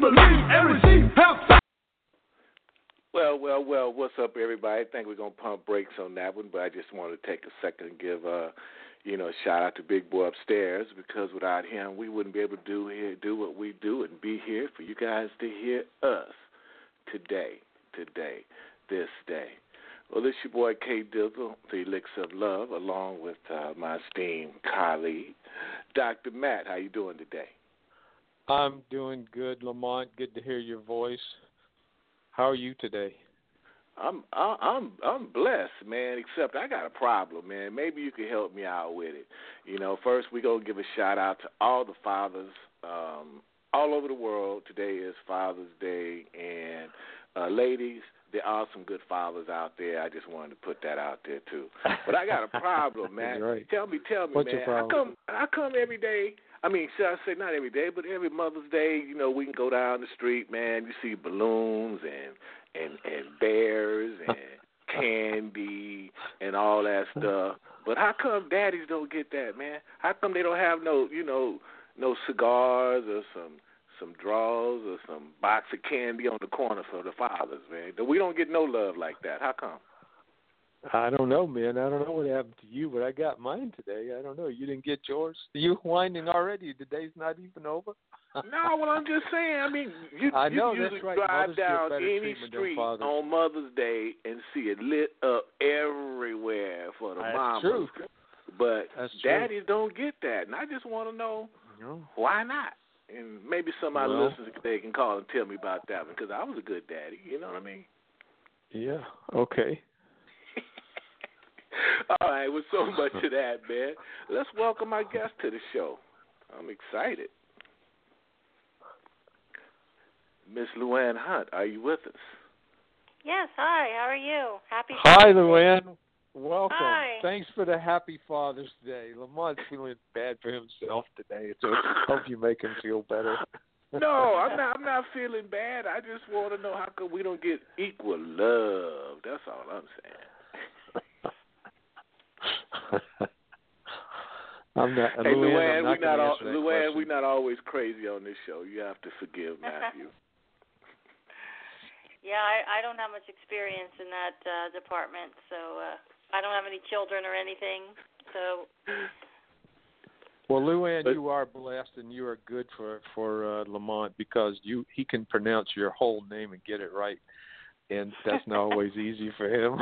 believe and receive. Faith. Well, well, well, what's up, everybody? I think we're going to pump brakes on that one, but I just wanted to take a second and give, uh, you know, a shout out to Big Boy upstairs because without him, we wouldn't be able to do here, do what we do and be here for you guys to hear us today, today, this day. Well, this your boy K Dizzle, the Elixir of Love, along with uh, my esteemed colleague, Dr. Matt. How you doing today? I'm doing good, Lamont. Good to hear your voice. How are you today? I'm I- I'm I'm blessed, man. Except I got a problem, man. Maybe you can help me out with it. You know, first we gonna give a shout out to all the fathers um, all over the world. Today is Father's Day, and uh, ladies, there are some good fathers out there. I just wanted to put that out there too. But I got a problem, man. Right. Tell me, tell me, What's man. your problem? How come I come every day? I mean, should I say not every day, but every Mother's Day, you know, we can go down the street, man. You see balloons and and and bears and candy and all that stuff. But how come daddies don't get that, man? How come they don't have no, you know, no cigars or some some draws or some box of candy on the corner for the fathers, man? We don't get no love like that. How come? I don't know, man. I don't know what happened to you, but I got mine today. I don't know. You didn't get yours? You whining already? The day's not even over. No, well, I'm just saying. I mean, you, I you know, can that's usually right. drive Mothers down any street on Mother's Day and see it lit up everywhere for the That's true. But That's true. daddies don't get that, and I just want to know No. why not. And maybe some of my Well- listeners they can call and tell me about that one because I was a good daddy. You know what I mean? Yeah. Okay. All right, with so much of that, man, let's welcome our guest to the show. I'm excited. Miss Luanne Hunt, are you with us? Yes, hi, how are you? Happy Hi, Father's Luanne. Welcome. Hi. Thanks for the happy Father's Day. Lamont's feeling bad for himself today, so hope you make him feel better. No, I'm not. I'm not feeling bad. I just want to know how come we don't get equal love. That's all I'm saying. I'm not. Hey, Luanne, Luanne, I'm we not not all, Luanne, question. we not always crazy on this show. You have to forgive Matthew. Yeah, I, I don't have much experience in that uh, department, so uh, I don't have any children or anything. So Well, Luanne, But- you are blessed, and you are good for for uh, Lamont because you he can pronounce your whole name and get it right, and that's not always easy for him.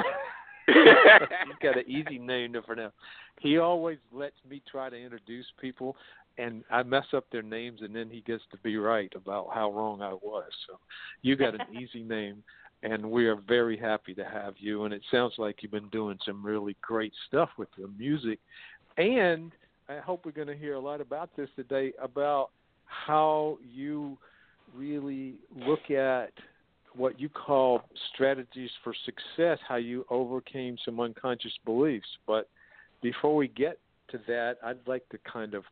He's got an easy name to pronounce. He always lets me try to introduce people, and I mess up their names, and then he gets to be right about how wrong I was. So, you got an easy name, and we are very happy to have you. And it sounds like you've been doing some really great stuff with your music, and I hope we're going to hear a lot about this today about how you really look at what you call strategies for success, how you overcame some unconscious beliefs. But before we get to that, I'd like to kind of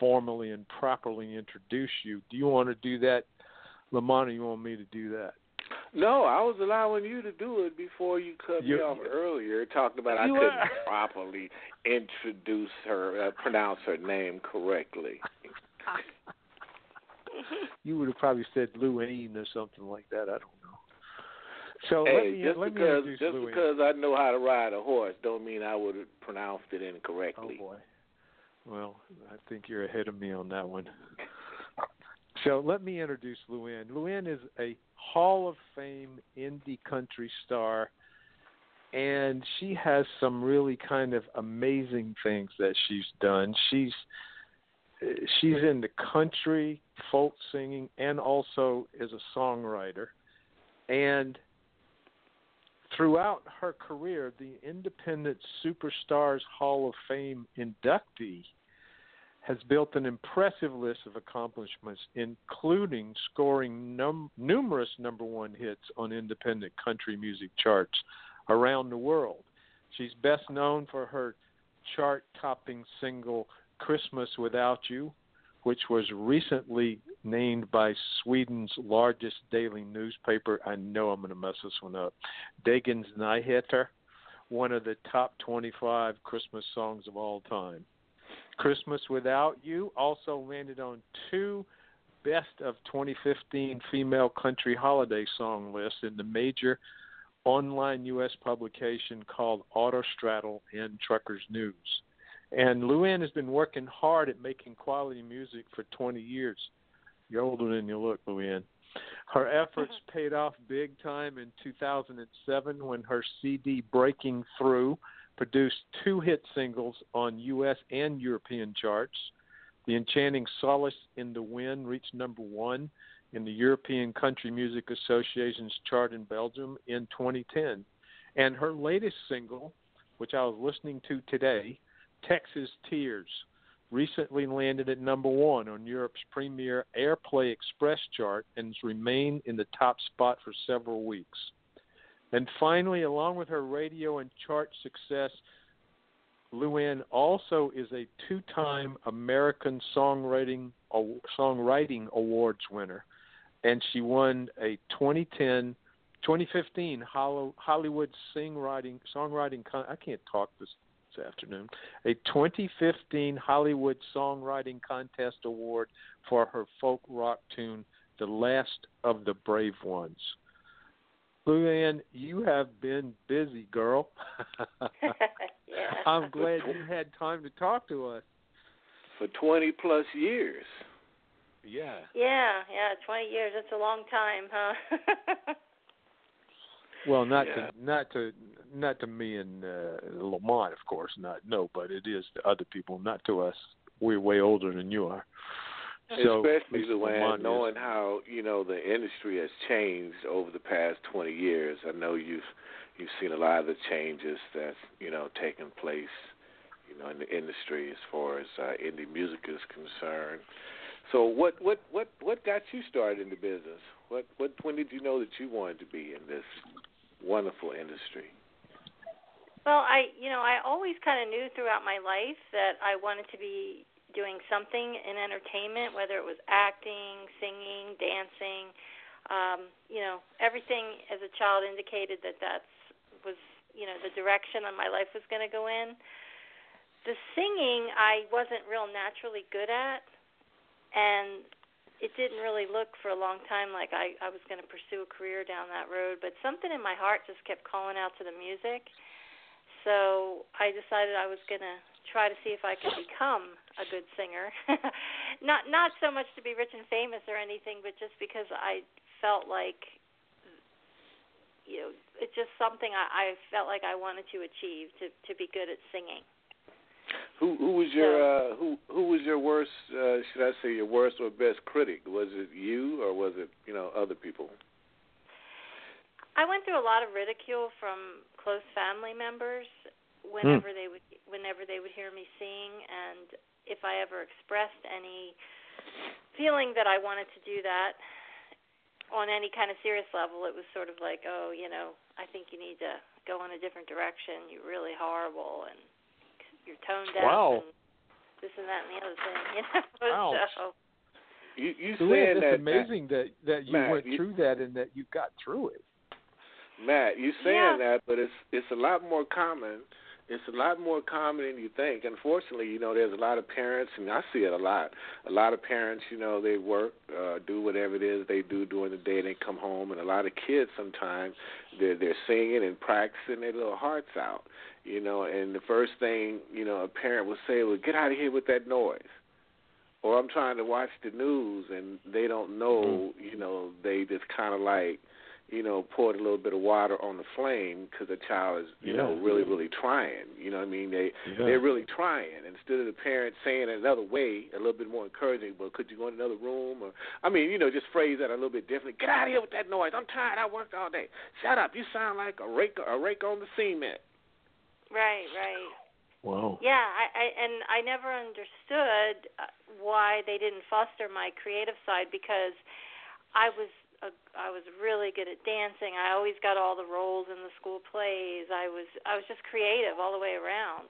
formally and properly introduce you. Do you want to do that, Lamont, or you want me to do that? no, I was allowing you to do it before you cut You- me off earlier, talking about I couldn't are- properly introduce her, uh, pronounce her name correctly. You would have probably said Luanne or something like that. I don't know. So let hey, me just let me because just because I know how to ride a horse, don't mean I would have pronounced it incorrectly. Oh boy. Well, I think you're ahead of me on that one. So let me introduce Luanne. Luanne is a Hall of Fame indie country star, and she has some really kind of amazing things that she's done. She's she's in the country, folk singing, and also is a songwriter. And throughout her career, the Independent Superstars Hall of Fame inductee has built an impressive list of accomplishments, including scoring num- numerous number one hits on independent country music charts around the world. She's best known for her chart topping single Christmas Without You, which was recently named by Sweden's largest daily newspaper. I know I'm going to mess this one up. Dagens Nyheter, one of the top 25 Christmas songs of all time. Christmas Without You also landed on two best of 2015 female country holiday song lists in the major online U.S. publication called Autostraddle and Truckers News. And Luanne has been working hard at making quality music for 20 years. You're older than you look, Luanne. Her efforts mm-hmm. paid off big time in 2007 when her CD Breaking Through produced two hit singles on U.S. and European charts. The Enchanting Solace in the Wind reached number one in the European Country Music Association's chart in Belgium in 2010. And her latest single, which I was listening to today, Texas Tears, recently landed at number one on Europe's premier Airplay Express chart and has remained in the top spot for several weeks. And finally, along with her radio and chart success, Luanne also is a two-time American Songwriting Songwriting Awards winner, and she won a 2010 2015 Hollywood Songwriting Songwriting I can't talk this this afternoon a 2015 Hollywood Songwriting Contest Award for her folk rock tune "The Last of the Brave Ones." Luanne, you have been busy, girl. yeah. I'm glad you had time to talk to us. For 20 plus years. Yeah. Yeah, yeah, 20 years. That's a long time, huh? well, not yeah. to not to not to me and uh, Lamont, of course, not no, but it is to other people, not to us. We're way older than you are. So, Especially Luanne, knowing how you know the industry has changed over the past twenty years. I know you've you've seen a lot of the changes that's you know taking place, you know, in the industry as far as uh, indie music is concerned. So, what what what what got you started in the business? What what when did you know that you wanted to be in this wonderful industry? Well, I you know I always kind of knew throughout my life that I wanted to be doing something in entertainment, whether it was acting, singing, dancing. Um, you know, everything as a child indicated that that's was you know the direction that my life was going to go in. The singing I wasn't real naturally good at, and it didn't really look for a long time like I I was going to pursue a career down that road. But something in my heart just kept calling out to the music. So I decided I was going to try to see if I could become a good singer. not not so much to be rich and famous or anything, but just because I felt like you know it's just something I, I felt like I wanted to achieve to to be good at singing. Who who was your uh, who who was your worst uh, should I say your worst or best critic? Was it you or was it you know other people? I went through a lot of ridicule from close family members whenever mm. they would whenever they would hear me sing and if I ever expressed any feeling that I wanted to do that on any kind of serious level, it was sort of like, oh, you know, I think you need to go in a different direction. You're really horrible and you're tone deaf wow. and this and that and the other thing, you know. Wow. So, you you so saying that it's amazing that that you Matt, went you, through that and that you got through it. Matt, you saying yeah. that, but it's it's a lot more common it's a lot more common than you think. Unfortunately, you know, there's a lot of parents, and I see it a lot. A lot of parents, you know, they work, uh, do whatever it is they do during the day, and they come home, and a lot of kids sometimes they're they're singing and practicing their little hearts out, you know. And the first thing, you know, a parent will say, "Well, get out of here with that noise." or I'm trying to watch the news and they don't know, mm-hmm. you know, they just kind of like you know, poured a little bit of water on the flame because the child is, you yeah. know, really, really trying. You know what I mean? They yeah. they're really trying. Instead of the parent saying it another way, a little bit more encouraging, but could you go in another room? Or I mean, you know, just phrase that a little bit differently. Get out of here with that noise. I'm tired. I worked all day. Shut up. You sound like a rake a rake on the cement. Right, right. Wow. Yeah, I, I and I never understood uh, why they didn't foster my creative side because I was a, I was really good at dancing. I always got all the roles in the school plays. I was I was just creative all the way around.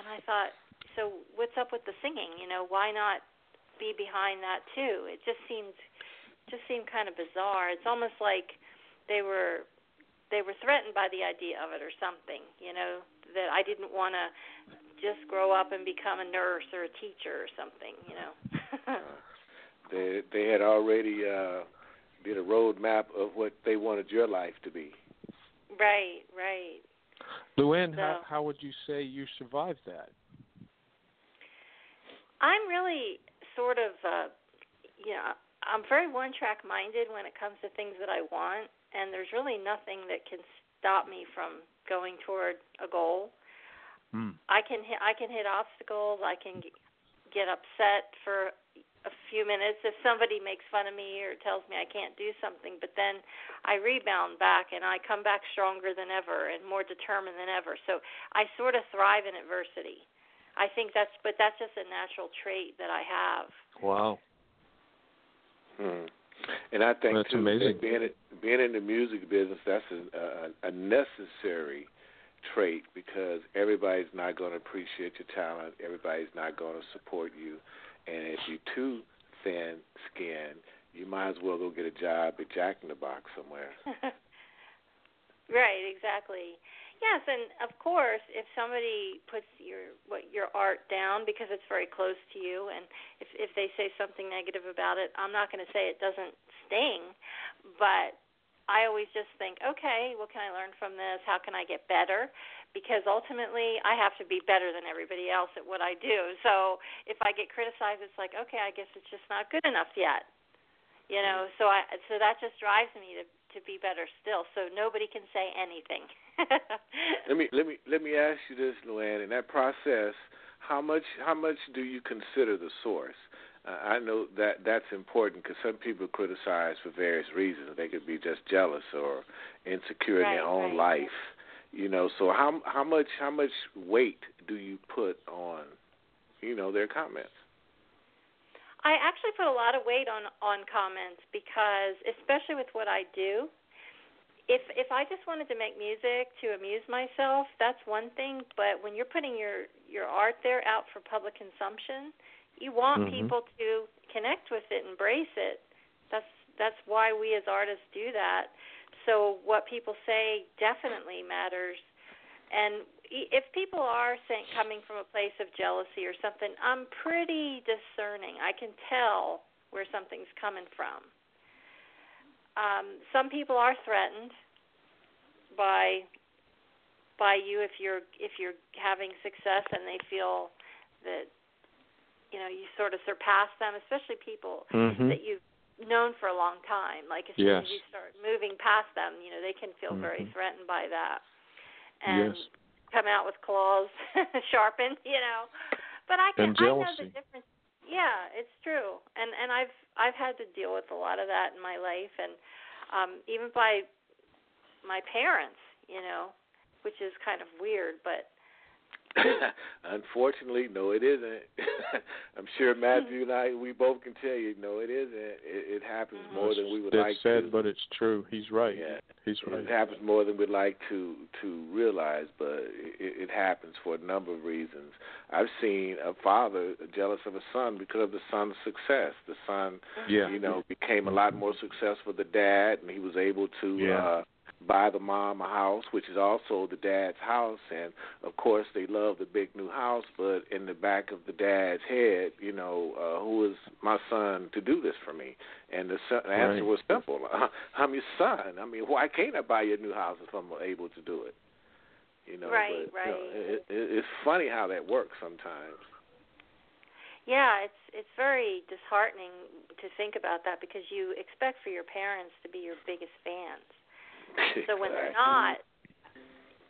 And I thought, so what's up with the singing? You know, why not be behind that too? It just seemed just seemed kind of bizarre. It's almost like they were they were threatened by the idea of it or something, you know, that I didn't want to just grow up and become a nurse or a teacher or something, you know. they they had already uh did a roadmap of what they wanted your life to be. Right, right. Luanne, so, how, how would you say you survived that? I'm really sort of, uh, you know, I'm very one track minded when it comes to things that I want, and there's really nothing that can stop me from going toward a goal. Hmm. I can hit I can hit obstacles. I can get upset for a few minutes if somebody makes fun of me or tells me I can't do something, but then I rebound back and I come back stronger than ever and more determined than ever. So I sort of thrive in adversity. I think that's, but that's just a natural trait that I have. Wow. Hmm. And I think that's too, amazing. being being in the music business, that's a, a, a necessary trait because everybody's not going to appreciate your talent. Everybody's not going to support you and if you're too thin skinned, you might as well go get a job at Jack in the Box somewhere. right, exactly. Yes, and of course, if somebody puts your what your art down because it's very close to you, and if if they say something negative about it, I'm not going to say it doesn't sting, but I always just think, okay, what can I learn from this? How can I get better? because ultimately I have to be better than everybody else at what I do. So if I get criticized, it's like, okay, I guess it's just not good enough yet. You know, so I so that just drives me to to be better still. So nobody can say anything. let me let me let me ask you this, Luanne. In that process, how much how much do you consider the source? Uh, I know that that's important because some people criticize for various reasons. They could be just jealous or insecure right, in their own right. life you know, so how how much how much weight do you put on, you know, their comments? I actually put a lot of weight on on comments because, especially with what I do, if if I just wanted to make music to amuse myself, that's one thing. But when you're putting your your art there out for public consumption, you want mm-hmm. people to connect with it, embrace it. That's that's why we as artists do that so what people say definitely matters. And if people are saying coming from a place of jealousy or something, I'm pretty discerning. I can tell where something's coming from. Um, some people are threatened by by you if you're if you're having success and they feel that you know you sort of surpass them, especially people mm-hmm. that you've known for a long time. Like as yes. soon as you start moving past them, you know, they can feel mm-hmm. very threatened by that. And yes. come out with claws sharpened, you know. But I can I know the difference yeah, it's true. And and I've I've had to deal with a lot of that in my life and um even by my parents, you know, which is kind of weird, but Unfortunately, no, it isn't. I'm sure Matthew and I, we both can tell you, no, it isn't. It, it happens mm-hmm. more than we would That's like sad, to. but it's true. He's right. Yeah, he's right. It happens more than we'd like to to realize, but it, it happens for a number of reasons. I've seen a father jealous of a son because of the son's success. The son, yeah. you know, became a lot more successful than dad, and he was able to. Yeah. uh buy the mom a house, which is also the dad's house, and of course they love the big new house. But in the back of the dad's head, you know, uh, who is my son to do this for me? And the, son, the answer right. was simple: I'm your son. I mean, why can't I buy you a new house if I'm able to do it? You know, right, but, right. You know, it, it, it's funny how that works sometimes. Yeah, it's it's very disheartening to think about that because you expect for your parents to be your biggest fans. So when they're not,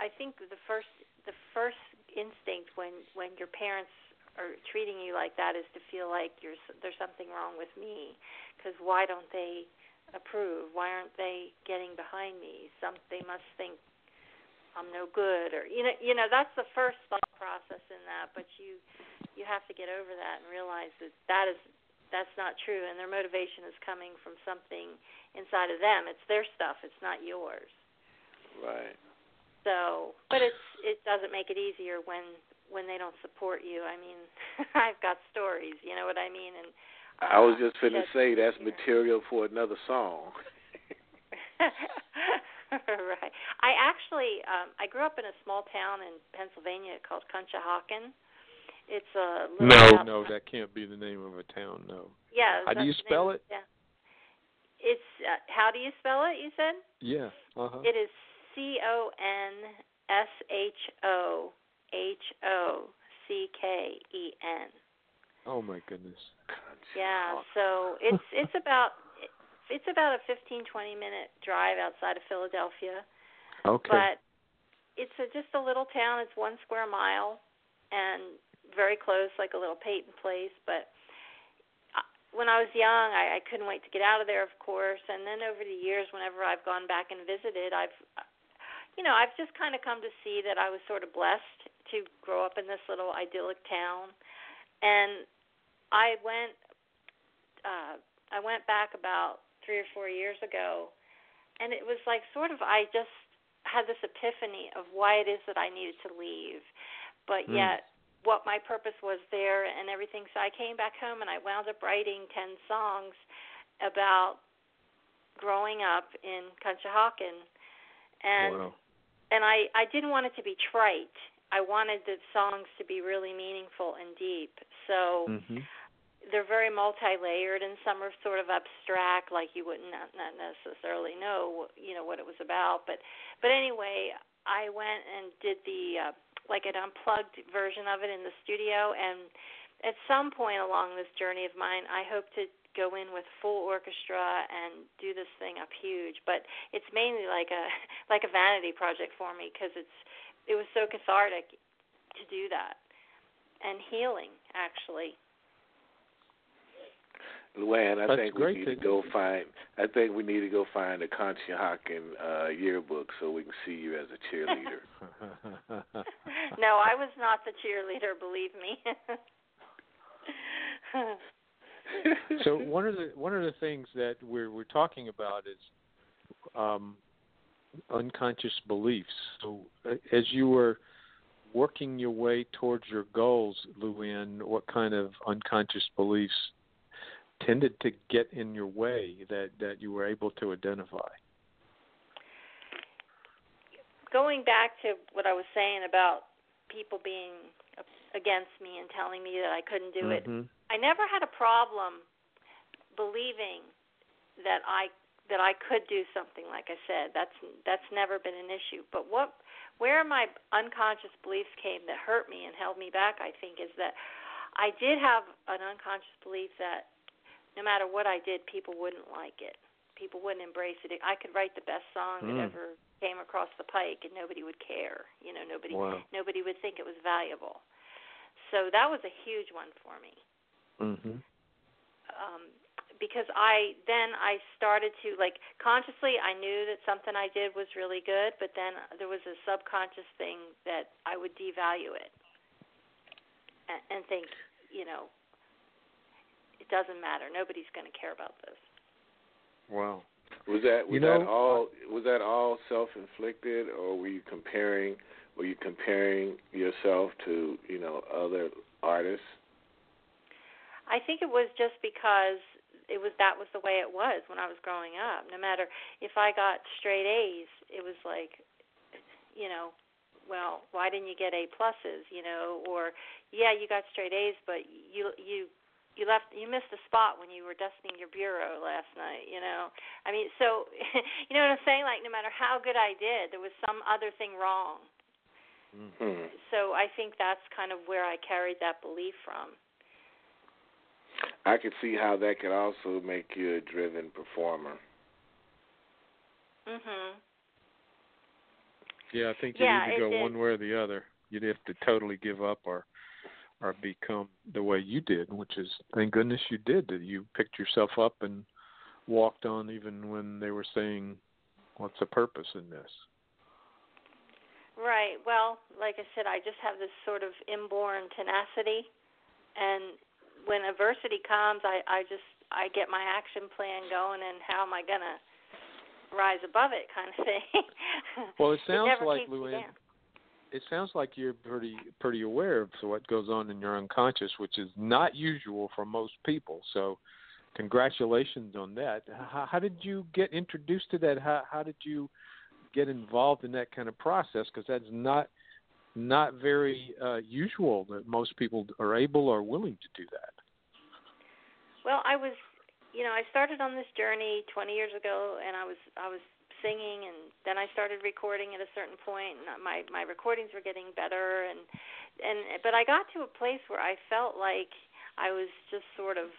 I think the first the first instinct when when your parents are treating you like that is to feel like you're there's something wrong with me because why don't they approve? Why aren't they getting behind me? Some they must think I'm no good or you know you know that's the first thought process in that but you you have to get over that and realize that that is that's not true and their motivation is coming from something inside of them. It's their stuff it's not yours. Right. So but it's it doesn't make it easier when when they don't support you. I mean i've got stories you know what i mean? And uh, i was just going to say that's material for another song. Right. I actually um I grew up in a small town in Pennsylvania called Conshohocken. It's a No, no, that can't be the name of a town, no. Yeah. How do you spell it? Yeah. It's uh, how do you spell it, you said? Yeah. Uh-huh. It is C O N S H O H O C K E N. Oh my goodness. Yeah, so it's it's about it's about a 15 20 minute drive outside of Philadelphia. Okay. But it's a, just a little town. It's one square mile and very close, like a little Peyton place. But when I was young, I, I couldn't wait to get out of there, of course. And then over the years, whenever I've gone back and visited, I've, you know, I've just kind of come to see that I was sort of blessed to grow up in this little idyllic town. And I went, uh, I went back about three or four years ago, and it was like sort of I just had this epiphany of why it is that I needed to leave, but mm. yet what my purpose was there and everything. So I came back home and I wound up writing ten songs about growing up in Conshohocken, and wow. and I I didn't want it to be trite. I wanted the songs to be really meaningful and deep. So. Mm-hmm they're very multi-layered and some are sort of abstract like you wouldn't not, not necessarily know you know what it was about but but anyway i went and did the uh, like an unplugged version of it in the studio and at some point along this journey of mine i hope to go in with full orchestra and do this thing up huge but it's mainly like a like a vanity project for me because it's it was so cathartic to do that. And healing actually Luanne, I That's think we need to go find. I think we need to go find a Conshohocken uh, yearbook so we can see you as a cheerleader. no, I was not the cheerleader. Believe me. so one of the one of the things that we're we're talking about is um, unconscious beliefs. So uh, as you were working your way towards your goals, Luanne, what kind of unconscious beliefs tended to get in your way that that you were able to identify? Going back to what I was saying about people being against me and telling me that I couldn't do mm-hmm. it, I never had a problem believing that I that I could do something like I said. That's that's never been an issue. But what where my unconscious beliefs came that hurt me and held me back, I think, is that I did have an unconscious belief that no matter what I did, people wouldn't like it. People wouldn't embrace it. I could write the best song mm. that ever came across the pike, and nobody would care. You know, nobody wow. nobody would think it was valuable. So that was a huge one for me. Mm-hmm. Um, because I then I started to like consciously I knew that something I did was really good, but then there was a subconscious thing that I would devalue it and, and think, you know, doesn't matter. Nobody's going to care about this. Wow. Was that was you know, that uh, all was that all self inflicted or were you comparing were you comparing yourself to, you know, other artists? I think it was just because it was that was the way it was when I was growing up. No matter if I got straight A's, it was like you know, well, why didn't you get A pluses, you know, or yeah, you got straight A's but you you you left you missed a spot when you were dusting your bureau last night you know i mean so you know what i'm saying like no matter how good i did there was some other thing wrong mm-hmm. so i think that's kind of where i carried that belief from I could see how that could also make you a driven performer. Mhm. Yeah, I think you Yeah, need to go did. one way or the other. You'd have to totally give up or or become the way you did, which is thank goodness you did that you picked yourself up and walked on even when they were saying what's the purpose in this. Right. Well, like I said, I just have this sort of inborn tenacity, and when adversity comes, I I just I get my action plan going, and how am I gonna rise above it, kind of thing. Well, it sounds never like Luanne. It sounds like you're pretty pretty aware of what goes on in your unconscious, which is not usual for most people. So, congratulations on that. How, how did you get introduced to that? How how did you get involved in that kind of process? Because that's not not very uh, usual that most people are able or willing to do that. Well, I was, you know, I started on this journey 20 years ago, and I was I was singing, and then I started recording at a certain point, and my my recordings were getting better, and and but I got to a place where I felt like I was just sort of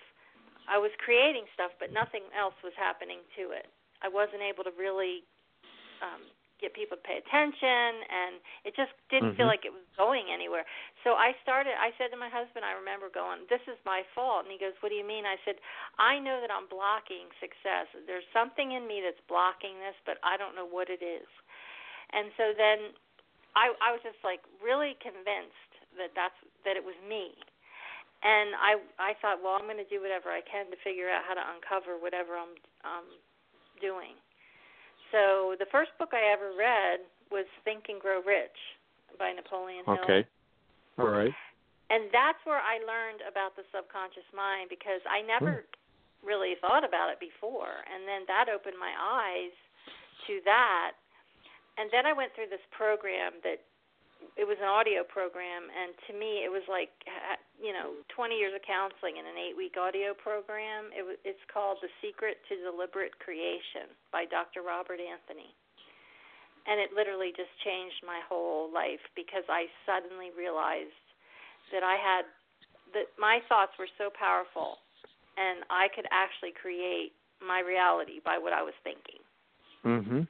I was creating stuff, but nothing else was happening to it. I wasn't able to really um, get people to pay attention, and it just didn't feel Mhm. like it was going anywhere. So I started. I said to my husband, I remember going, "This is my fault," and he goes, "What do you mean?" I said, "I know that I'm blocking success. There's something in me that's blocking this, but I don't know what it is." And so then I I was just like really convinced that that's that it was me. And I I thought, well, I'm going to do whatever I can to figure out how to uncover whatever I'm um doing. So the first book I ever read was Think and Grow Rich by Napoleon Hill. Okay. All right. And that's where I learned about the subconscious mind because I never hmm. really thought about it before. And then that opened my eyes to that. And then I went through this program that it was an audio program and to me it was like you know 20 years of counseling in an 8 week audio program it was it's called the secret to deliberate creation by Dr. Robert Anthony and it literally just changed my whole life because I suddenly realized that I had that my thoughts were so powerful and I could actually create my reality by what I was thinking. Mhm.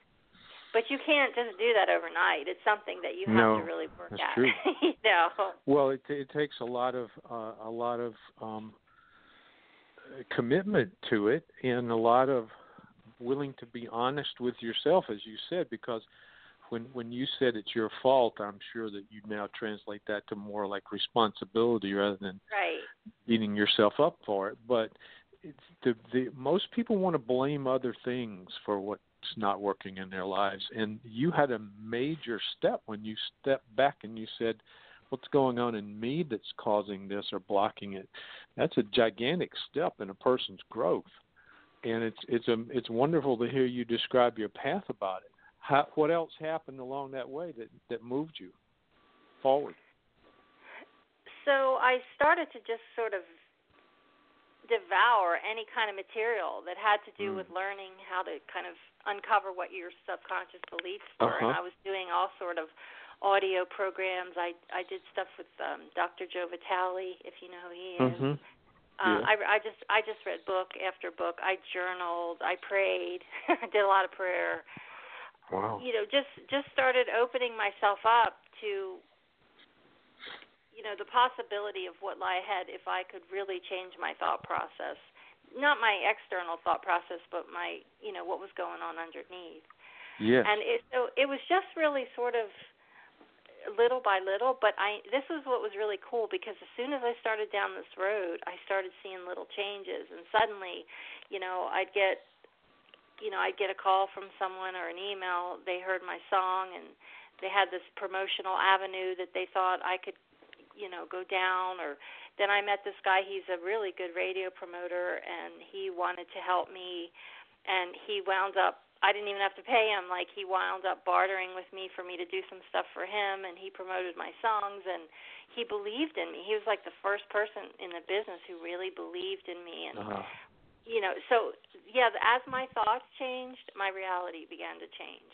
But you can't just do that overnight. It's something that you have No, to really work that's at. true. you know. Well, it it takes a lot of uh, a lot of um, commitment to it, and a lot of willing to be honest with yourself, as you said, because when when you said it's your fault, I'm sure that you now translate that to more like responsibility rather than Right. beating yourself up for it. But it's the the most people want to blame other things for what's not working in their lives, and you had a major step when you stepped back and you said, "What's going on in me that's causing this or blocking it?" That's a gigantic step in a person's growth, and it's it's a it's wonderful to hear you describe your path about it. How, what else happened along that way that that moved you forward? So I started to just sort of devour any kind of material that had to do Mm. with learning how to kind of uncover what your subconscious beliefs were and Uh-huh. I was doing all sort of audio programs. I I did stuff with um Dr. Joe Vitale, if you know who he is. Mhm. Uh, Yeah. I, I just I just read book after book. I journaled. I prayed. I did a lot of prayer. Wow. You know, just just started opening myself up to you know the possibility of what lie ahead if I could really change my thought process. Not my external thought process, but my you know what was going on underneath. Yes. And it so it was just really sort of little by little, but I this was what was really cool because as soon as I started down this road, I started seeing little changes and suddenly, you know, I'd get you know, I'd get a call from someone or an email, they heard my song and they had this promotional avenue that they thought I could you know, go down or then I met this guy, he's a really good radio promoter and he wanted to help me and he wound up I didn't even have to pay him. Like he wound up bartering with me for me to do some stuff for him, and he promoted my songs, and he believed in me. He was like the first person in the business who really believed in me, and uh-huh. you know, so yeah, as my thoughts changed, my reality began to change,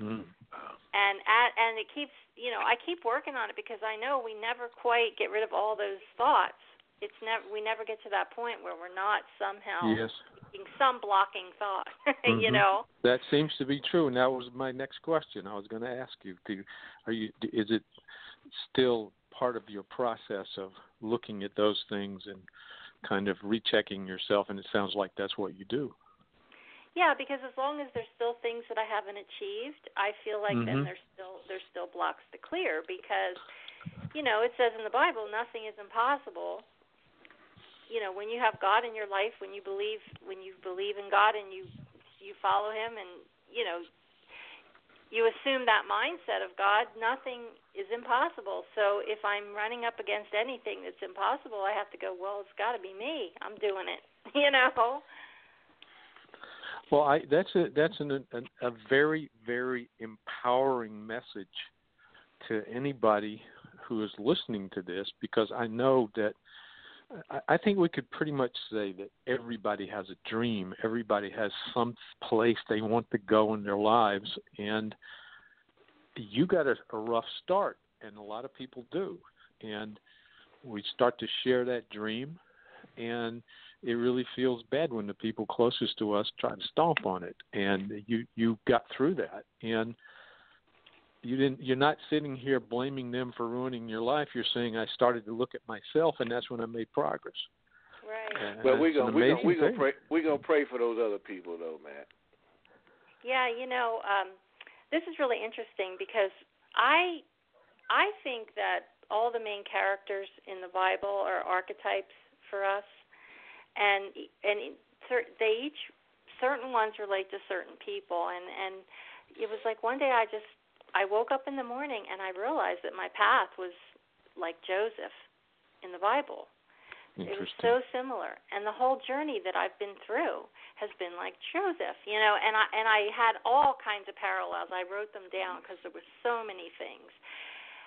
Mm. and at, and it keeps, you know, I keep working on it because I know we never quite get rid of all those thoughts. it's never we never get to that point where we're not somehow yes. some blocking thought. Mhm. you know. That seems to be true, and that was my next question. I was going to ask you: Do are you? Is it still part of your process of looking at those things and kind of rechecking yourself? And it sounds like that's what you do. Yeah, because as long as there's still things that I haven't achieved, I feel like then Mhm. there's still there's still blocks to clear because you know, it says in the Bible nothing is impossible. You know, when you have God in your life, when you believe when you believe in God and you you follow him and you know you assume that mindset of God, nothing is impossible. So if I'm running up against anything that's impossible, I have to go, well, it's got to be me. I'm doing it. You know? Well, I that's a that's an, an, a very very empowering message to anybody who is listening to this because I know that I, I think we could pretty much say that everybody has a dream. Everybody has some place they want to go in their lives, and you got a, a rough start, and a lot of people do. And we start to share that dream, and it really feels bad when the people closest to us try to stomp on it. And you you got through that, and you didn't you're not sitting here blaming them for ruining your life you're saying i started to look at myself and that's when i made progress Right. And But we're gonna we're gonna we're gonna pray we're gonna pray for those other people though, Matt. Yeah, you know, um, this is really interesting because I I think that all the main characters in the Bible are archetypes for us, and and they each certain ones relate to certain people, and and it was like one day I just I woke up in the morning and I realized that my path was like Joseph in the Bible. It was so similar, and the whole journey that I've been through has been like Joseph, you know. And I and I had all kinds of parallels. I wrote them down because there were so many things.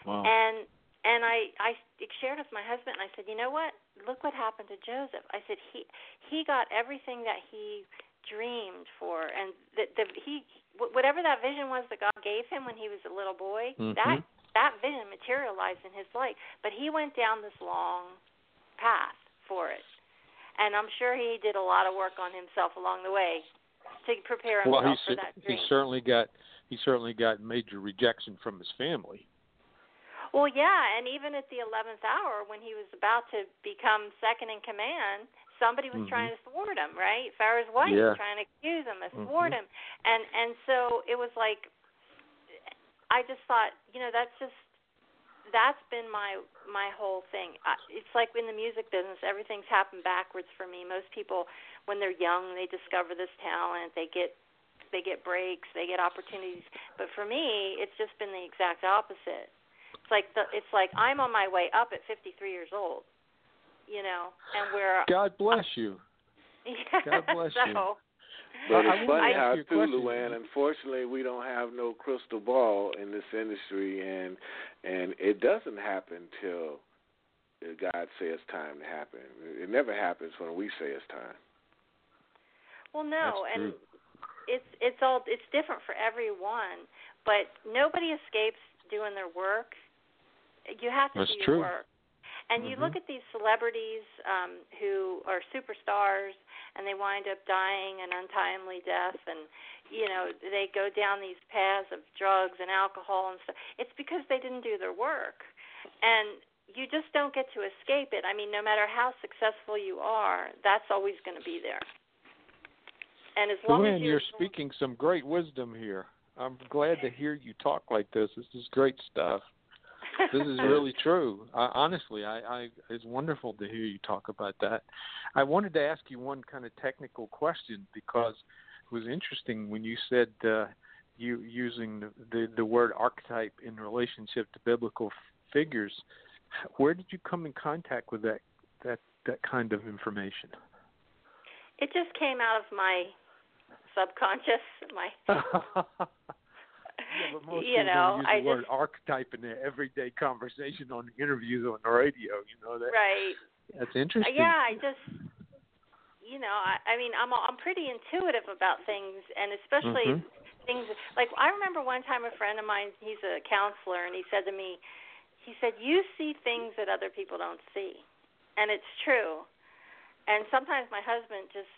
wow. And and I I shared with my husband. and I said, you know what? Look what happened to Joseph. I said he he got everything that he dreamed for, and that the he whatever that vision was that God gave him when he was a little boy. That Mhm. that vision materialized in his life, but he went down this long path for it. And I'm sure he did a lot of work on himself along the way to prepare himself well, for that he certainly got he certainly got major rejection from his family. Well, yeah, and even at the 11th hour when he was about to become second in command, somebody was Mhm. trying to thwart him, right? Pharaoh's wife Yeah. was trying to accuse him, to thwart Mhm. him. And and so it was like I just thought, you know, that's just that's been my my whole thing. I, it's like in the music business, everything's happened backwards for me. Most people when they're young, they discover this talent, they get they get breaks, they get opportunities. But for me, it's just been the exact opposite. It's like the it's like I'm on my way up at 53 years old, you know, and we're God bless you. yeah, God bless so, you. But I- I it's funny how too, question. Luanne, unfortunately we don't have no crystal ball in this industry and and it doesn't happen till God says time to happen. It never happens when we say it's time. Well, no, That's and true. it's it's all it's different for everyone, but nobody escapes doing their work. You have to That's do your true. work. And you Mhm. look at these celebrities um who are superstars and they wind up dying an untimely death and you know, they go down these paths of drugs and alcohol and stuff. It's because they didn't do their work. And you just don't get to escape it. I mean, no matter how successful you are, that's always going to be there. And as long as you're, you're speaking some great wisdom here. I'm glad to hear you talk like this. This is great stuff. This is really true. I, honestly, I, I it's wonderful to hear you talk about that. I wanted to ask you one kind of technical question because it was interesting when you said uh, you using the, the the word archetype in relationship to biblical f- figures. Where did you come in contact with that that that kind of information? it just came out of my subconscious, my Yeah, but most you people know, use I the word just archetype in their everyday conversation on interviews on the radio. You know that right. that's interesting. Yeah, I just you know, I I mean, I'm I'm pretty intuitive about things and especially Mhm. things like I remember one time a friend of mine, he's a counselor and he said to me he said, "You see things that other people don't see." and it's true. And sometimes my husband just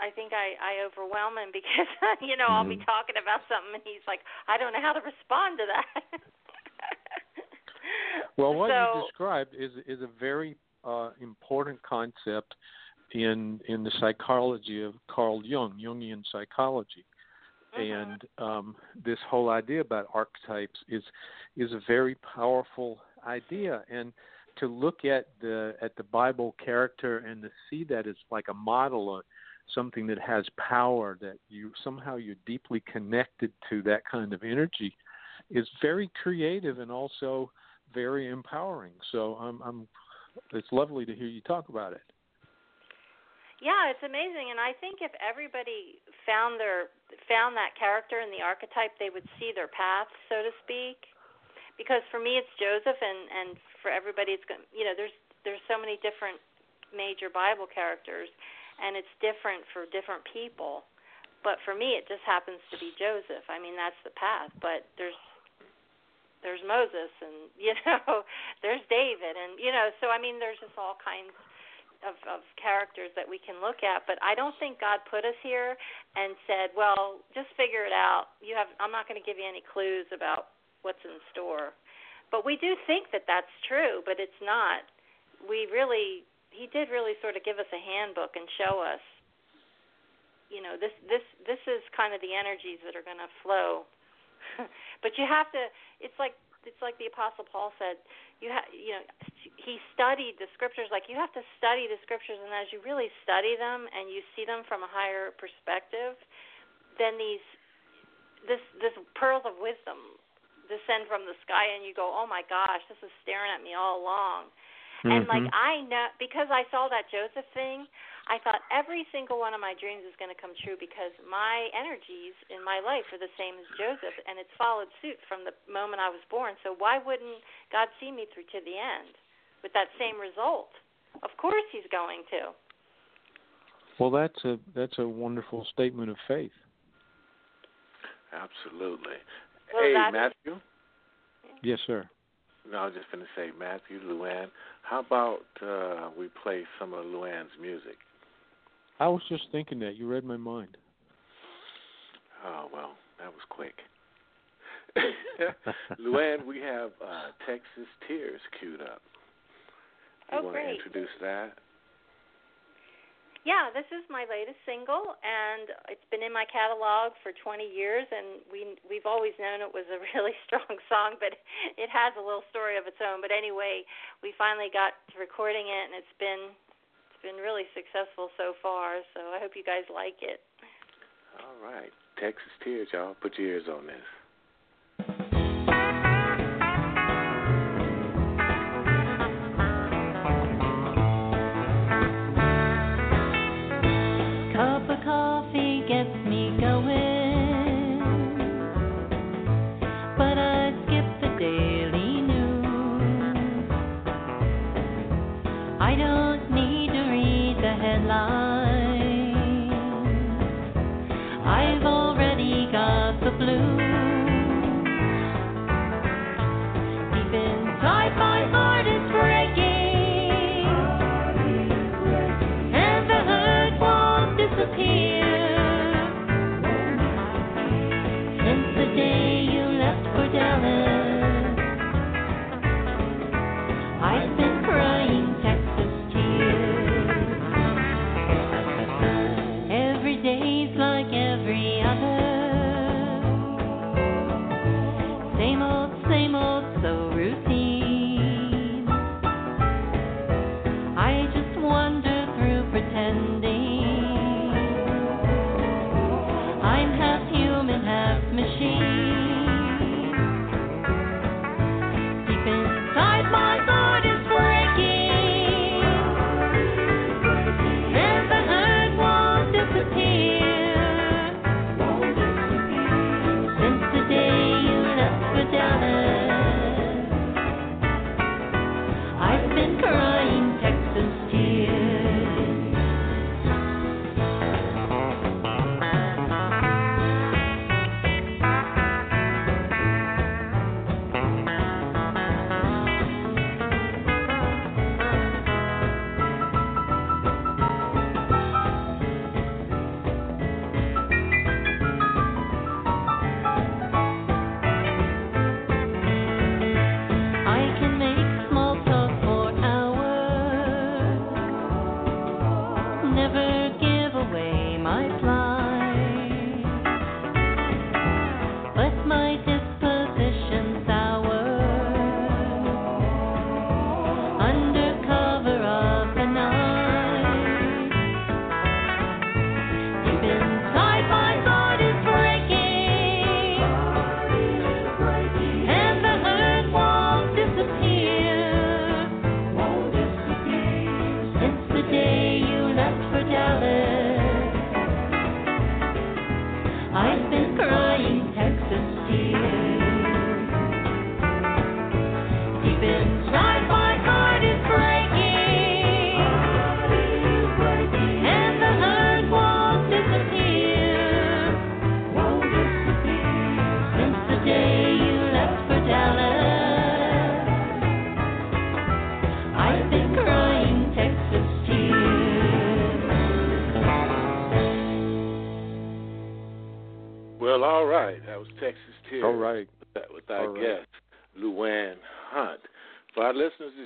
I think I I overwhelm him because you know I'll be Mm-hmm. talking about something and he's like I don't know how to respond to that. Well, what so, you described is is a very uh, important concept in in the psychology of Carl Jung, Jungian psychology, mhm. and um, this whole idea about archetypes is is a very powerful idea. And to look at the at the Bible character and to see that as like a model of something that has power, that you somehow you're deeply connected to that kind of energy, is very creative and also very empowering. So I'm, I'm it's lovely to hear you talk about it. Yeah, it's amazing, and I think if everybody found their found that character in the archetype, they would see their path, so to speak. Because for me, it's Joseph, and and for everybody, it's. You know, there's there's so many different major Bible characters, and it's different for different people. But for me, it just happens to be Joseph. I mean, that's the path. But there's there's Moses, and you know, there's David, and you know, so I mean, there's just all kinds of, of characters that we can look at, but I don't think God put us here and said, "Well, just figure it out." You have I'm not going to give you any clues about what's in store. But we do think that that's true, but it's not. We really he did really sort of give us a handbook and show us you know, this this this is kind of the energies that are going to flow. but you have to it's like it's like the apostle Paul said, you have you know he studied the scriptures like you have to study the scriptures and as you really study them and you see them from a higher perspective then these this this pearls of wisdom descend from the sky and you go oh my gosh this is staring at me all along and like Mhm. I know because I saw that Joseph thing I thought every single one of my dreams is going to come true because my energies in my life are the same as Joseph, and it's followed suit from the moment I was born. So why wouldn't God see me through to the end with that same result? Of course, He's going to. Well, that's a that's a wonderful statement of faith. Absolutely. Well, hey, Matthew. Yes, sir. No, I was just going to say, Matthew, Luanne, how about uh, we play some of Luanne's music? I was just thinking that you read my mind. Oh, well, that was quick. Luanne, we have uh, Texas Tears queued up. You Oh, want great. to introduce that? Yeah, this is my latest single, and it's been in my catalog for 20 years. And we we've always known it was a really strong song, but it has a little story of its own. But anyway, we finally got to recording it, and it's been it's been really successful so far. So I hope you guys like it. All right. Texas Tears, y'all. Put your ears on this.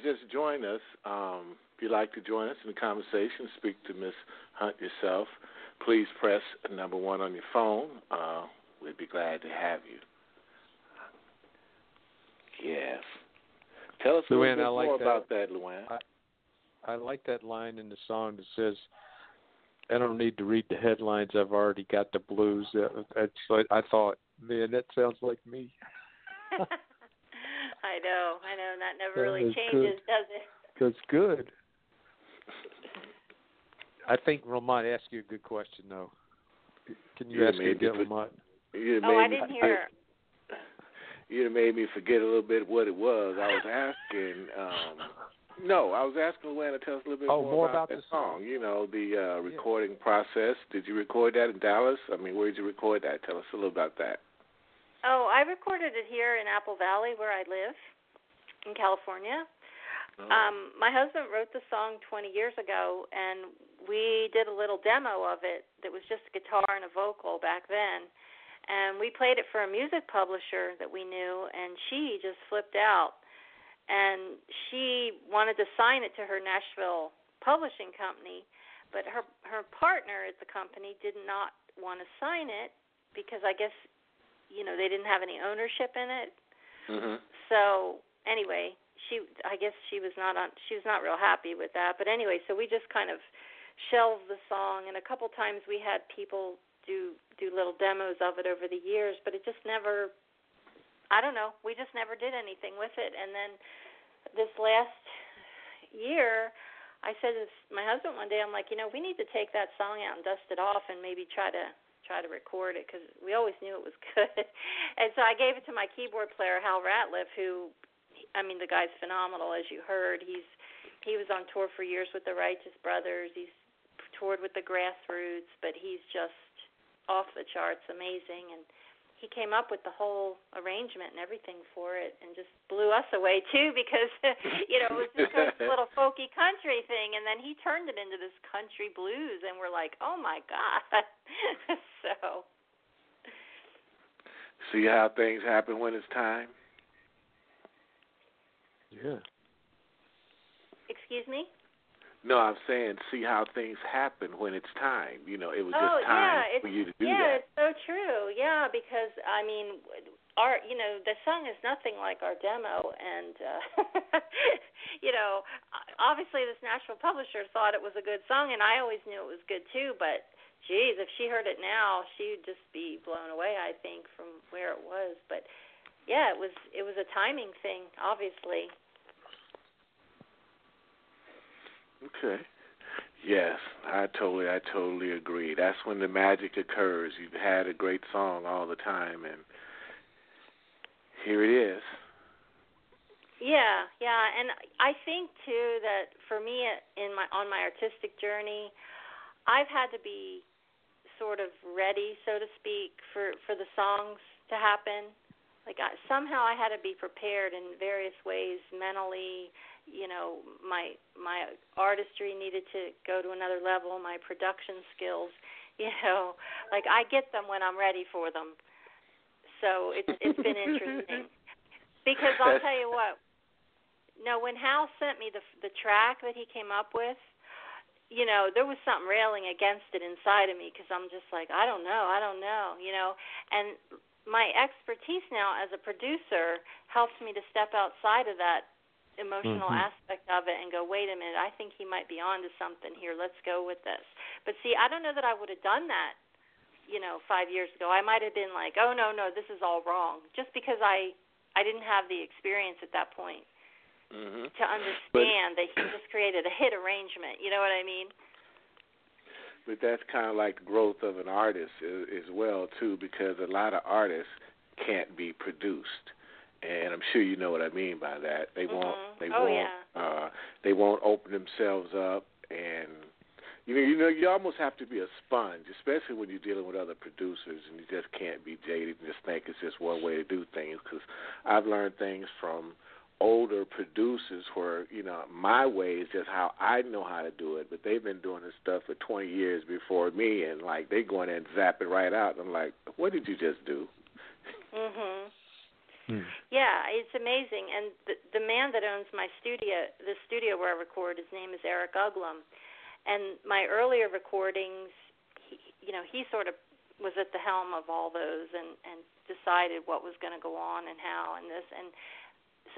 Our just joined us, um, if you'd like to join us in the conversation, speak to Miss Hunt yourself, please press number one on your phone. Uh, we'd be glad to have you. Yes. Tell us a little bit I like more that. about that, Luanne. I like that line in the song that says, "I don't need to read the headlines. I've already got the blues." That- That's what I thought. Man, that sounds like me. I know, I know, and that never That really changes, good. does it? That's good. I think Lamont asked you a good question though. Can you Yeah, ask it again, but- Lamont? You Oh, I me didn't forget- hear. You made me forget a little bit what it was. I was asking. um No, I was asking Luanne to tell us a little bit Oh, more, more about, about the song. You know, the uh recording process. Did you record that in Dallas? I mean, where did you record that? Tell us a little about that. Oh, I recorded it here in Apple Valley, where I live, in California. Oh. Um, my husband wrote the song 20 years ago, and we did a little demo of it that was just a guitar and a vocal back then. And we played it for a music publisher that we knew, and she just flipped out. And she wanted to sign it to her Nashville publishing company, but her her partner at the company did not want to sign it because I guess you know they didn't have any ownership in it. Mhm. so anyway she i guess she was not on she was not real happy with that. But anyway so we just kind of shelved the song. And a couple times we had people do do little demos of it over the years but it just never i don't know we just never did anything with it. And then this last year i said to my husband one day i'm like you know we need to take that song out and dust it off and maybe try to try to record it because we always knew it was good and so i gave it to my keyboard player hal ratliff who I mean, the guy's phenomenal, as you heard. He's he was on tour for years with the Righteous Brothers. He's toured with the Grassroots, but he's just off the charts, amazing. And he came up with the whole arrangement and everything for it, and just blew us away too, because you know it was just this little folky country thing, and then he turned it into this country blues, and we're like, oh my god. so See how things happen when it's time. Yeah. excuse me. No, I'm saying see how things happen when it's time. You know, it was Oh, just time yeah, for you to do yeah, that. Yeah, it's so true. Yeah, because I mean, our you know the song is nothing like our demo, and uh, you know, obviously this national publisher thought it was a good song, and I always knew it was good too. But geez, if she heard it now, she'd just be blown away. I think from where it was, but yeah, it was it was a timing thing, obviously. Okay. Yes, I totally, I totally agree. That's when the magic occurs. You've had a great song all the time, and here it is. Yeah, yeah, and I think too that for me in my on my artistic journey, I've had to be sort of ready, so to speak, for for the songs to happen. Like I, somehow I had to be prepared in various ways mentally. You know, my my artistry needed to go to another level. My production skills, you know, like I get them when I'm ready for them. So it's it's been interesting because I'll tell you what. No, when Hal sent me the the track that he came up with, you know, there was something railing against it inside of me because I'm just like, I don't know, I don't know, you know. And my expertise now as a producer helps me to step outside of that emotional Mhm. aspect of it and go, wait a minute, I think he might be onto something here. Let's go with this. But see, I don't know that I would have done that, you know, five years ago. I might have been like, oh no, no, this is all wrong, just because I I didn't have the experience at that point hmm to understand that he just created a hit arrangement. You know what I mean? But that's kind of like the growth of an artist as well too, because a lot of artists can't be produced, and I'm sure you know what I mean by that. They won't. Mhm. They Oh, won't. yeah. Uh, they won't open themselves up, and you know, you know, you almost have to be a sponge, especially when you're dealing with other producers, and you just can't be jaded and just think it's just one way to do things. Because I've learned things from older producers where you know my way is just how I know how to do it, but they've been doing this stuff for 20 years before me, and like they go in and zap it right out. And I'm like, what did you just do? Mhm. Hmm. Yeah, it's amazing. And the the man that owns my studio, the studio where I record, his name is Eric Uglum. And my earlier recordings, he, you know, he sort of was at the helm of all those and and decided what was going to go on and how and this and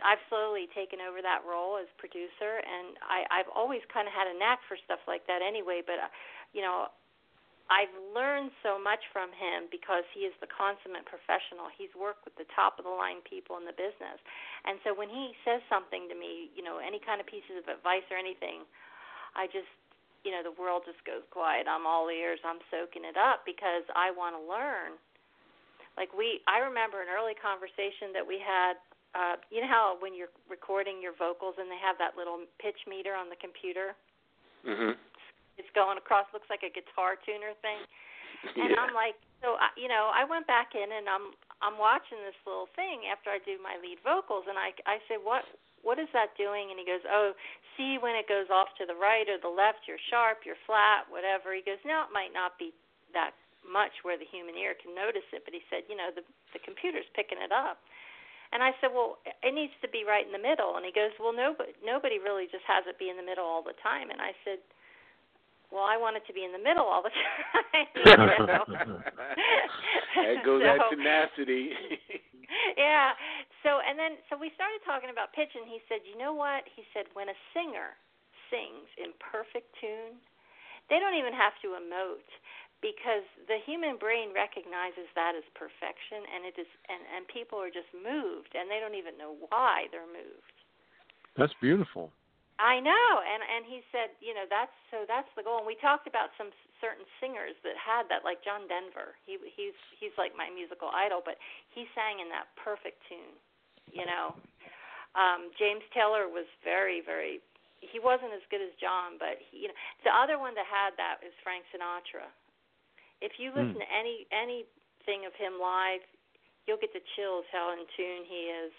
I've slowly taken over that role as producer and I I've always kind of had a knack for stuff like that anyway, but uh, you know, I've learned so much from him because he is the consummate professional. He's worked with the top of the line people in the business. And so when he says something to me, you know, any kind of pieces of advice or anything, I just, you know, the world just goes quiet. I'm all ears. I'm soaking it up because I want to learn. Like we I remember an early conversation that we had uh you know how when you're recording your vocals and they have that little pitch meter on the computer? Mhm. It's going across looks like a guitar tuner thing and yeah. i'm like so I, you know i went back in and i'm i'm watching this little thing after i do my lead vocals and i i said what what is that doing and he goes oh see when it goes off to the right or the left you're sharp you're flat whatever he goes no it might not be that much where the human ear can notice it but he said you know the the computer's picking it up and I said, "Well, it needs to be right in the middle." And he goes, "Well, nobody nobody really just has it be in the middle all the time." And I said, well, I want it to be in the middle all the time. You know? that goes so, that tenacity. yeah. So and then so we started talking about pitch, and he said, you know what? He said when a singer sings in perfect tune, they don't even have to emote because the human brain recognizes that as perfection, and it is and and people are just moved, and they don't even know why they're moved. That's beautiful. I know, and and he said, you know, that's so that's the goal. And we talked about some certain singers that had that, like John Denver. He he's he's like my musical idol, but he sang in that perfect tune. You know, um, James Taylor was very very. He wasn't as good as John, but he, you know, the other one that had that is Frank Sinatra. If you listen Hmm. to any anything of him live, you'll get the chills how in tune he is.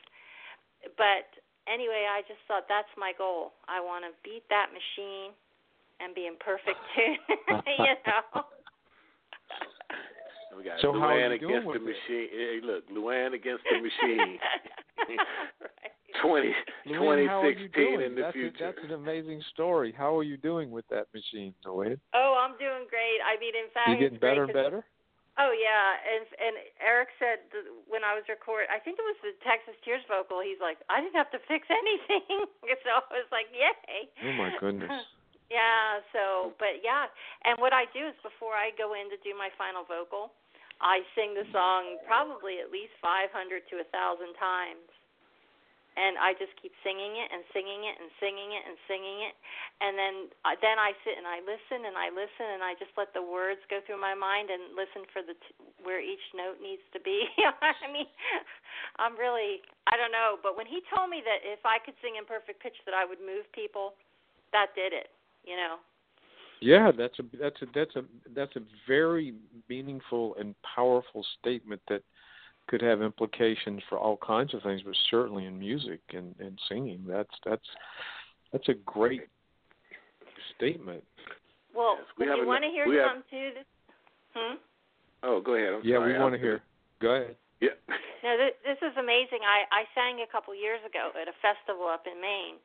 But anyway, I just thought that's my goal. I want to beat that machine and be in perfect tune. you know. we got So how are Luanne you doing against the with it? machine. Hey, look, Luanne against the machine. right. 20, Luanne, how are you 2016 doing? in the that's future. A, that's an amazing story. How are you doing with that machine, Luanne? Oh, I'm doing great. I mean, in fact, You getting better and 'cause- better? Oh yeah, and and Eric said th- when I was record, I think it was the Texas Tears vocal. He's like, I didn't have to fix anything, so I was like, yay. Oh my goodness. Yeah, so but yeah, and what I do is before I go in to do my final vocal, I sing the song probably at least 500 to a 1000 times. And I just keep singing it and singing it and singing it and singing it. And then uh, then I sit and I listen and I listen and I just let the words go through my mind and listen for the t- where each note needs to be. I mean, I'm really I don't know, but when he told me that if I could sing in perfect pitch that I would move people, that did it you know. Yeah, that's a that's a that's a that's a very meaningful and powerful statement that could have implications for all kinds of things, but certainly in music and, and singing. That's that's that's a great statement. Well, Yes, we if have you want to hear we have- some too, this, hmm. Oh, go ahead. I'm yeah, sorry. we want to hear. Go ahead. Yeah. No, this, this is amazing. I I sang a couple years ago at a festival up in Maine,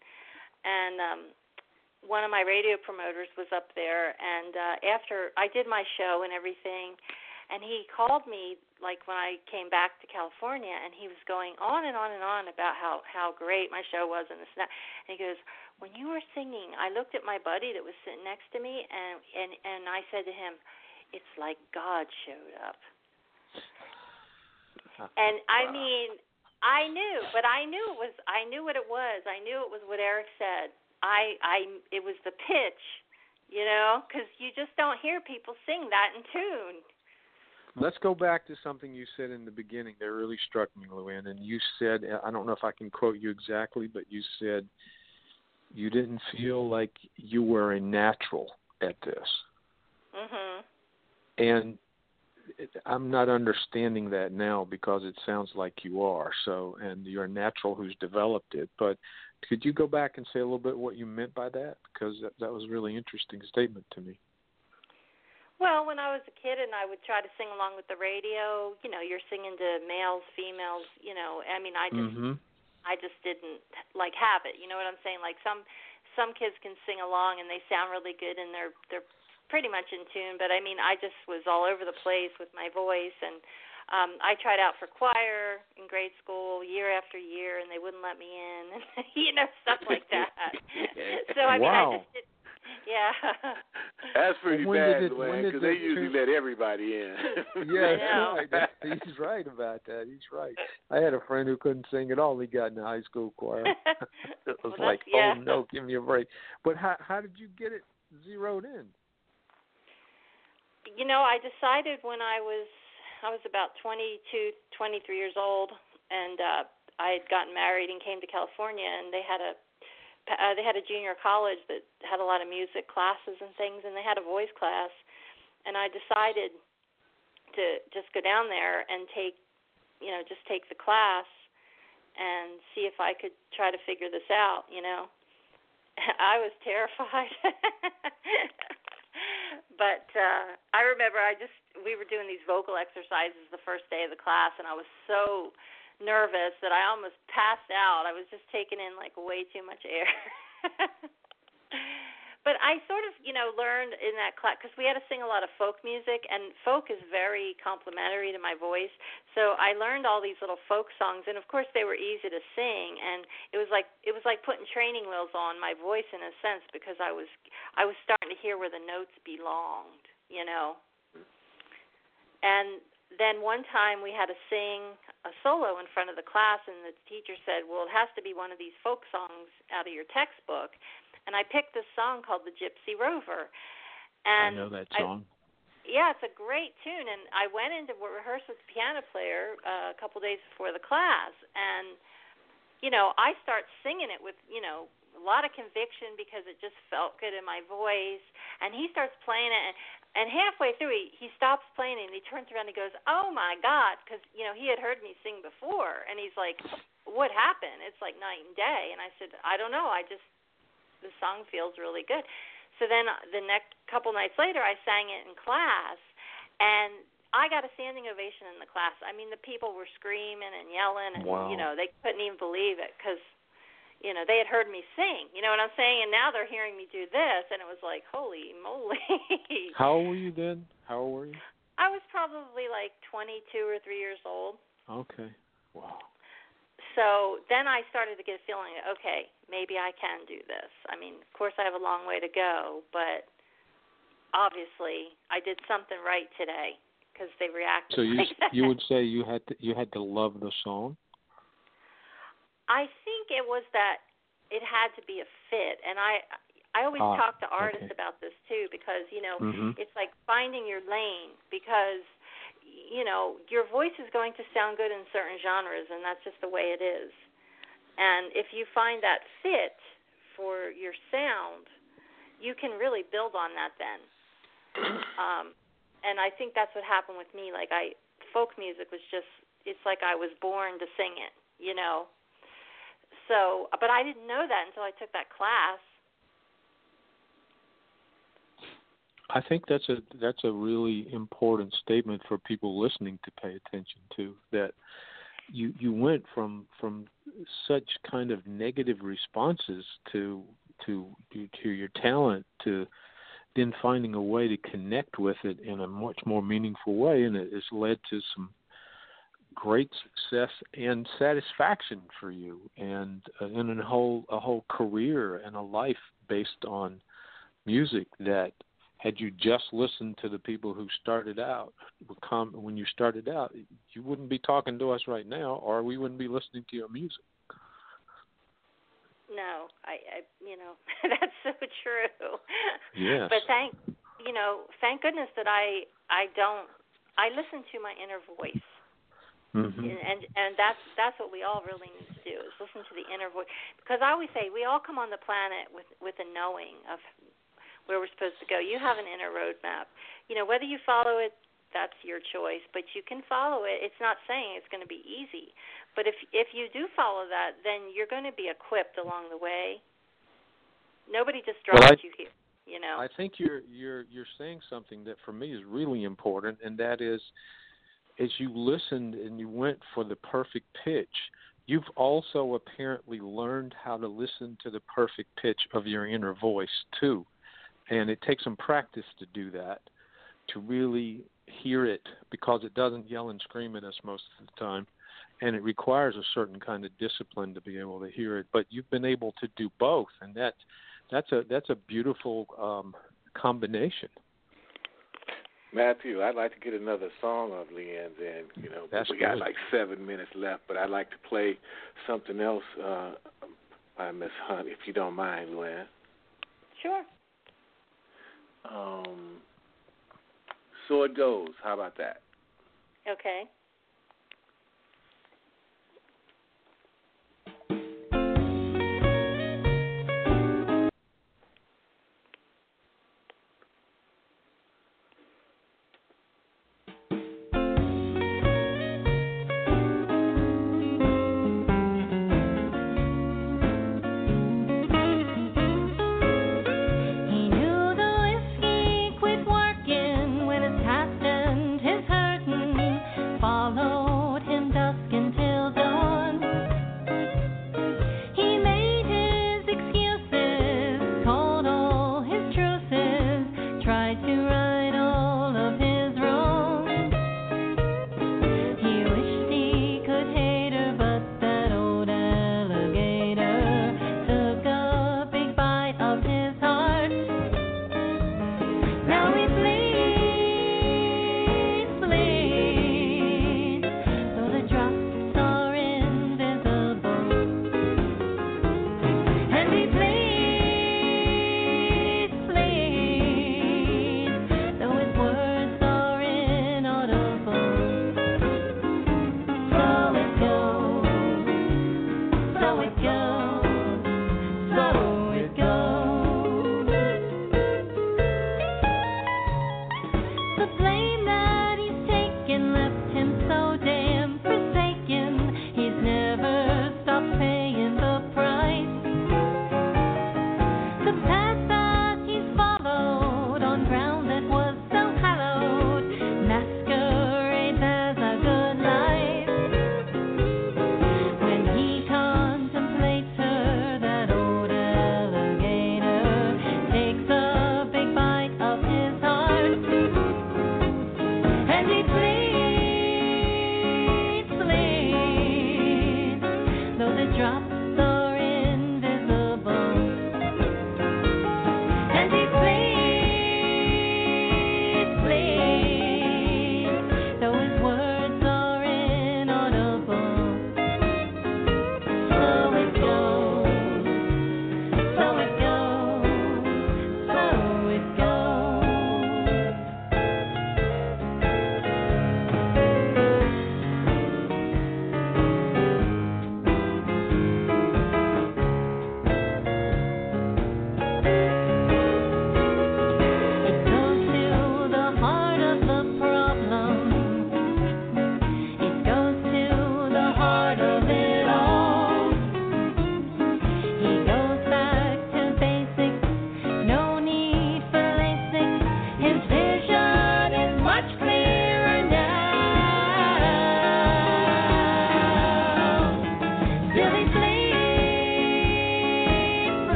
and um, one of my radio promoters was up there. And uh, after I did my show and everything, and he called me like when I came back to California, and he was going on and on and on about how how great my show was and this and that. And he goes, when you were singing, I looked at my buddy that was sitting next to me, and and and I said to him, it's like God showed up. And I Wow. mean, I knew, but I knew it was I knew what it was. I knew it was what Eric said. I I it was the pitch, you know, cuz you just don't hear people sing that in tune. Let's go back to something you said in the beginning that really struck me, Luanne. And you said, I don't know if I can quote you exactly, but you said you didn't feel like you were a natural at this. Mhm. And it, I'm not understanding that now because it sounds like you are. So, and you're a natural who's developed it. But could you go back and say a little bit what you meant by that? Because that, that was a really interesting statement to me. Well, when I was a kid and I would try to sing along with the radio, you know, you're singing to males, females, you know, I mean, I just Mhm. I just didn't like have it. You know what I'm saying? Like some some kids can sing along and they sound really good and they're they're pretty much in tune, but I mean, I just was all over the place with my voice and um I tried out for choir in grade school year after year and they wouldn't let me in you know stuff like that. so I mean, Wow. I just did yeah. That's pretty When bad, did it- Luanne, because they usually turn- let everybody in. Yeah, know. right. That- He's right about that. He's right. I had a friend who couldn't sing at all. He got in the high school choir. it was Well, like, yeah. oh no, give me a break. But how how did you get it zeroed in? you know, I decided when I was I was about 22, 23 years old, and uh, I had gotten married and came to California, and they had a uh, they had a junior college that had a lot of music classes and things, and they had a voice class, and I decided to just go down there and take, you know, just take the class and see if I could try to figure this out, you know. I was terrified. but uh I remember I just we were doing these vocal exercises the first day of the class and I was so nervous that I almost passed out. I was just taking in like way too much air. but I sort of, you know, learned in that class because we had to sing a lot of folk music, and folk is very complementary to my voice. So I learned all these little folk songs, and of course they were easy to sing, and it was like it was like putting training wheels on my voice in a sense because I was I was starting to hear where the notes belonged, you know. And then one time we had to sing a solo in front of the class, and the teacher said, "Well, it has to be one of these folk songs out of your textbook." And I picked this song called "The Gypsy Rover." And I know that I- song. yeah, it's a great tune, and I went in to rehearse with the piano player uh, a couple days before the class, and you know, I start singing it with you know a lot of conviction because it just felt good in my voice, and he starts playing it, and, and halfway through he he stops playing it, and he turns around and he goes, "Oh my God," because you know he had heard me sing before, and he's like, "What happened?" It's like night and day, and I said, "I don't know, I just the song feels really good." So then uh, the next couple nights later, I sang it in class, and I got a standing ovation in the class. I mean, the people were screaming and yelling, and Wow. you know they couldn't even believe it because you know they had heard me sing. You know what I'm saying? And now they're hearing me do this, and it was like, holy moly! How old were you then? How old were you? I was probably like 22 or three years old. Okay. Wow. So then I started to get a feeling, okay, maybe I can do this. I mean, of course, I have a long way to go, but obviously, I did something right today because they reacted. So you like you would say you had to you had to love the song. I think it was that it had to be a fit, and I I always Ah, talk to artists okay. about this too because you know Mhm. it's like finding your lane because you know your voice is going to sound good in certain genres and that's just the way it is and if you find that fit for your sound you can really build on that then um and i think that's what happened with me like i folk music was just it's like i was born to sing it you know so but i didn't know that until i took that class. I think that's a that's a really important statement for people listening to pay attention to that you you went from from such kind of negative responses to to to your talent to then finding a way to connect with it in a much more meaningful way and it has led to some great success and satisfaction for you and uh, and a whole a whole career and a life based on music that had you just listened to the people who started out when you started out you wouldn't be talking to us right now or we wouldn't be listening to your music No, I, I you know, that's so true. Yes. But thank, you know, thank goodness that I I don't I listen to my inner voice. Mm-hmm. And and that's that's what we all really need to do is listen to the inner voice because I always say we all come on the planet with with a knowing of where we're supposed to go. You have an inner roadmap. You know whether you follow it that's your choice, but you can follow it. It's not saying it's going to be easy, but if if you do follow that, then you're going to be equipped along the way. Nobody just drives well, I, you here, you know. I think you're you're you're saying something that for me is really important, and that is as you listened and you went for the perfect pitch, you've also apparently learned how to listen to the perfect pitch of your inner voice too. And it takes some practice to do that, to really hear it because it doesn't yell and scream at us most of the time. And it requires a certain kind of discipline to be able to hear it. But you've been able to do both and that's a that's a beautiful um combination. Matthew, I'd like to get another song of Leanne's in. You know, That's we good. got like seven minutes left, but I'd like to play something else uh, by Miss Hunt, if you don't mind, Leanne. Sure. Um, so it goes. How about that? Okay.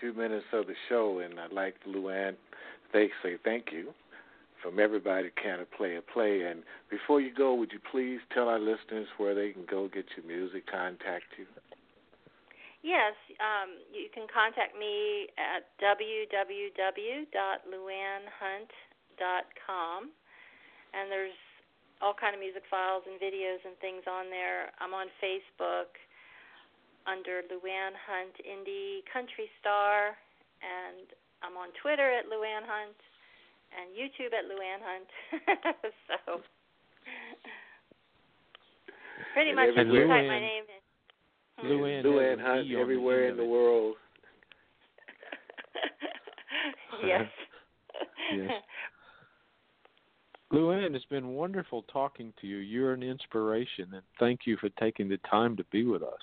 few minutes of the show, and I'd like Luanne they say thank you from everybody can of play a play. And before you go, would you please tell our listeners where they can go get your music, contact you? Yes, um, you can contact me at www.luannehunt.com, and there's all kind of music files and videos and things on there. I'm on Facebook under Luanne Hunt Indie Country Star, and I'm on Twitter at Luanne Hunt and YouTube at Luanne Hunt. so pretty And much if you type my name in. Luanne, Luanne Hunt E on the everywhere in the world. yes. Yes. Luanne, it's been wonderful talking to you. You're an inspiration, and thank you for taking the time to be with us.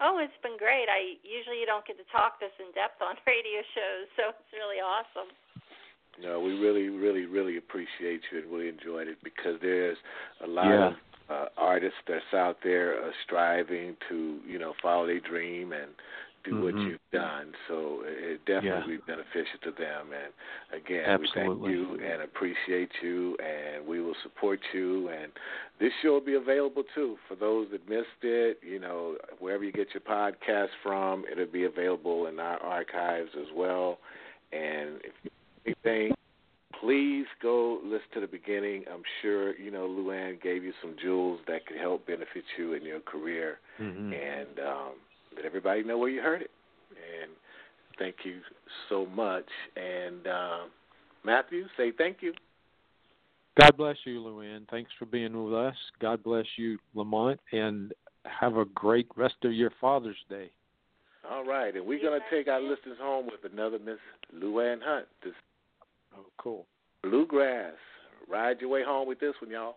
Oh, it's been great. I usually you don't get to talk this in depth on radio shows, so it's really awesome. No, we really, really, really appreciate you and really enjoyed it because there's a lot Yeah. of uh, artists that's out there uh, striving to, you know, follow their dream and do what you've done. So it definitely be beneficial to them. And again, Absolutely. we thank you and appreciate you, and we will support you. And this show will be available too for those that missed it. You know, wherever you get your podcast from, it'll be available in our archives as well. And if you anything, please go listen to the beginning. I'm sure you know Luanne gave you some jewels that could help benefit you in your career, Mm-hmm. and um, let everybody know where you heard it. And thank you so much. And um, Matthew, say thank you. God bless you, Luanne. Thanks for being with us. God bless you, Lamont, and have a great rest of your Father's Day. All right, and we're gonna take our listeners home with another Miss Luanne Hunt. This Oh, cool. bluegrass. Ride your way home with this one, y'all.